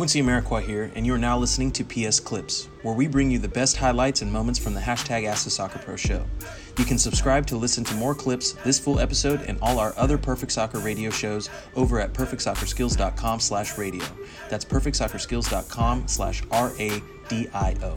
Quincy Amarikwa here, and you are now listening to PS Clips, where we bring you the best highlights and moments from the hashtag Ask the Soccer Pro show. You can subscribe to listen to more clips, this full episode, and all our other Perfect Soccer radio shows over at perfectsoccerskills.com slash radio. That's perfectsoccerskills.com slash R-A-D-I-O.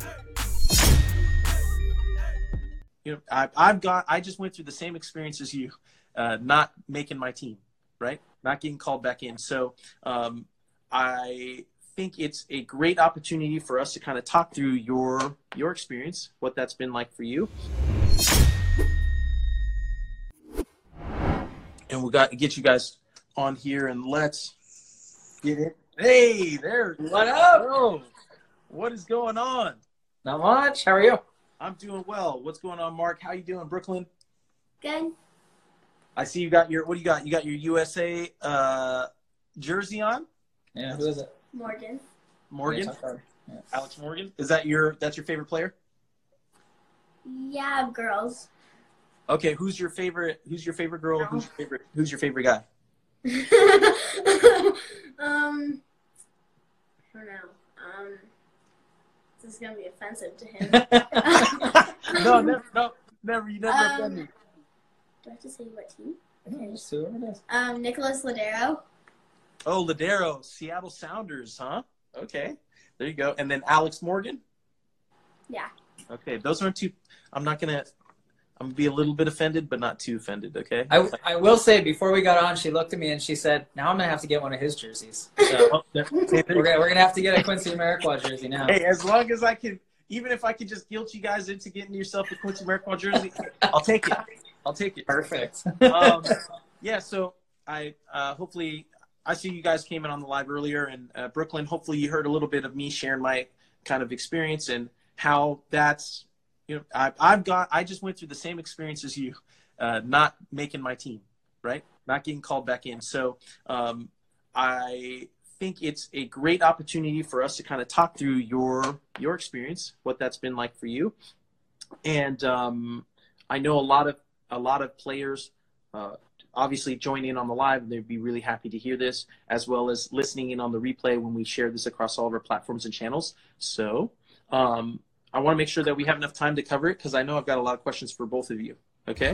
You know, I, I've got, I just went through the same experience as you, uh, not making my team, right? Not getting called back in. So, um, I think it's a great opportunity for us to kind of talk through your your experience, what that's been like for you. And we got to get you guys on here and let's get it. Hey, there. What up? Bro, what is going on? Not much. How are you? I'm doing well. What's going on, Mark? How you doing, Brooklyn? Good. I see you got your what do you got? You got your USA uh, jersey on, Yeah, who is it? Morgan. Morgan, Yeah, card. Yeah. Alex Morgan. Is that your that's your favorite player? Yeah, girls. Okay, who's your favorite? Who's your favorite girl? Who's your favorite? Who's your favorite guy? um, I don't know. Um, this is gonna be offensive to him. no, never, no, never. You never Um, offend me. Do I have to say what team? Yeah, just whoever it is. Um, Nicholas Lodeiro. Oh, Lodeiro, Seattle Sounders, huh? Okay, there you go. And then Alex Morgan. Yeah. Okay, those aren't too. I'm not gonna. I'm gonna be a little bit offended, but not too offended. Okay. I, I will say before we got on, she looked at me and she said, "Now I'm gonna have to get one of his jerseys. So Oh, there- hey, there you we're gonna, we're gonna have to get a Quincy Amarikwa jersey now." Hey, as long as I can, even if I can just guilt you guys into getting yourself a Quincy Amarikwa jersey, I'll take it. I'll take it. Perfect. Um, yeah, so I uh, hopefully I see you guys came in on the live earlier, and uh, Brooklyn. Hopefully, you heard a little bit of me sharing my kind of experience and how that's you know I, I've got I just went through the same experience as you, uh, not making my team, right? Not getting called back in. So um, I think it's a great opportunity for us to kind of talk through your your experience, what that's been like for you, and um, I know a lot of a lot of players. Uh, obviously join in on the live they'd be really happy to hear this as well as listening in on the replay when we share this across all of our platforms and channels. So um, i want to make sure that we have enough time to cover it because i know i've got a lot of questions for both of you okay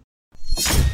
you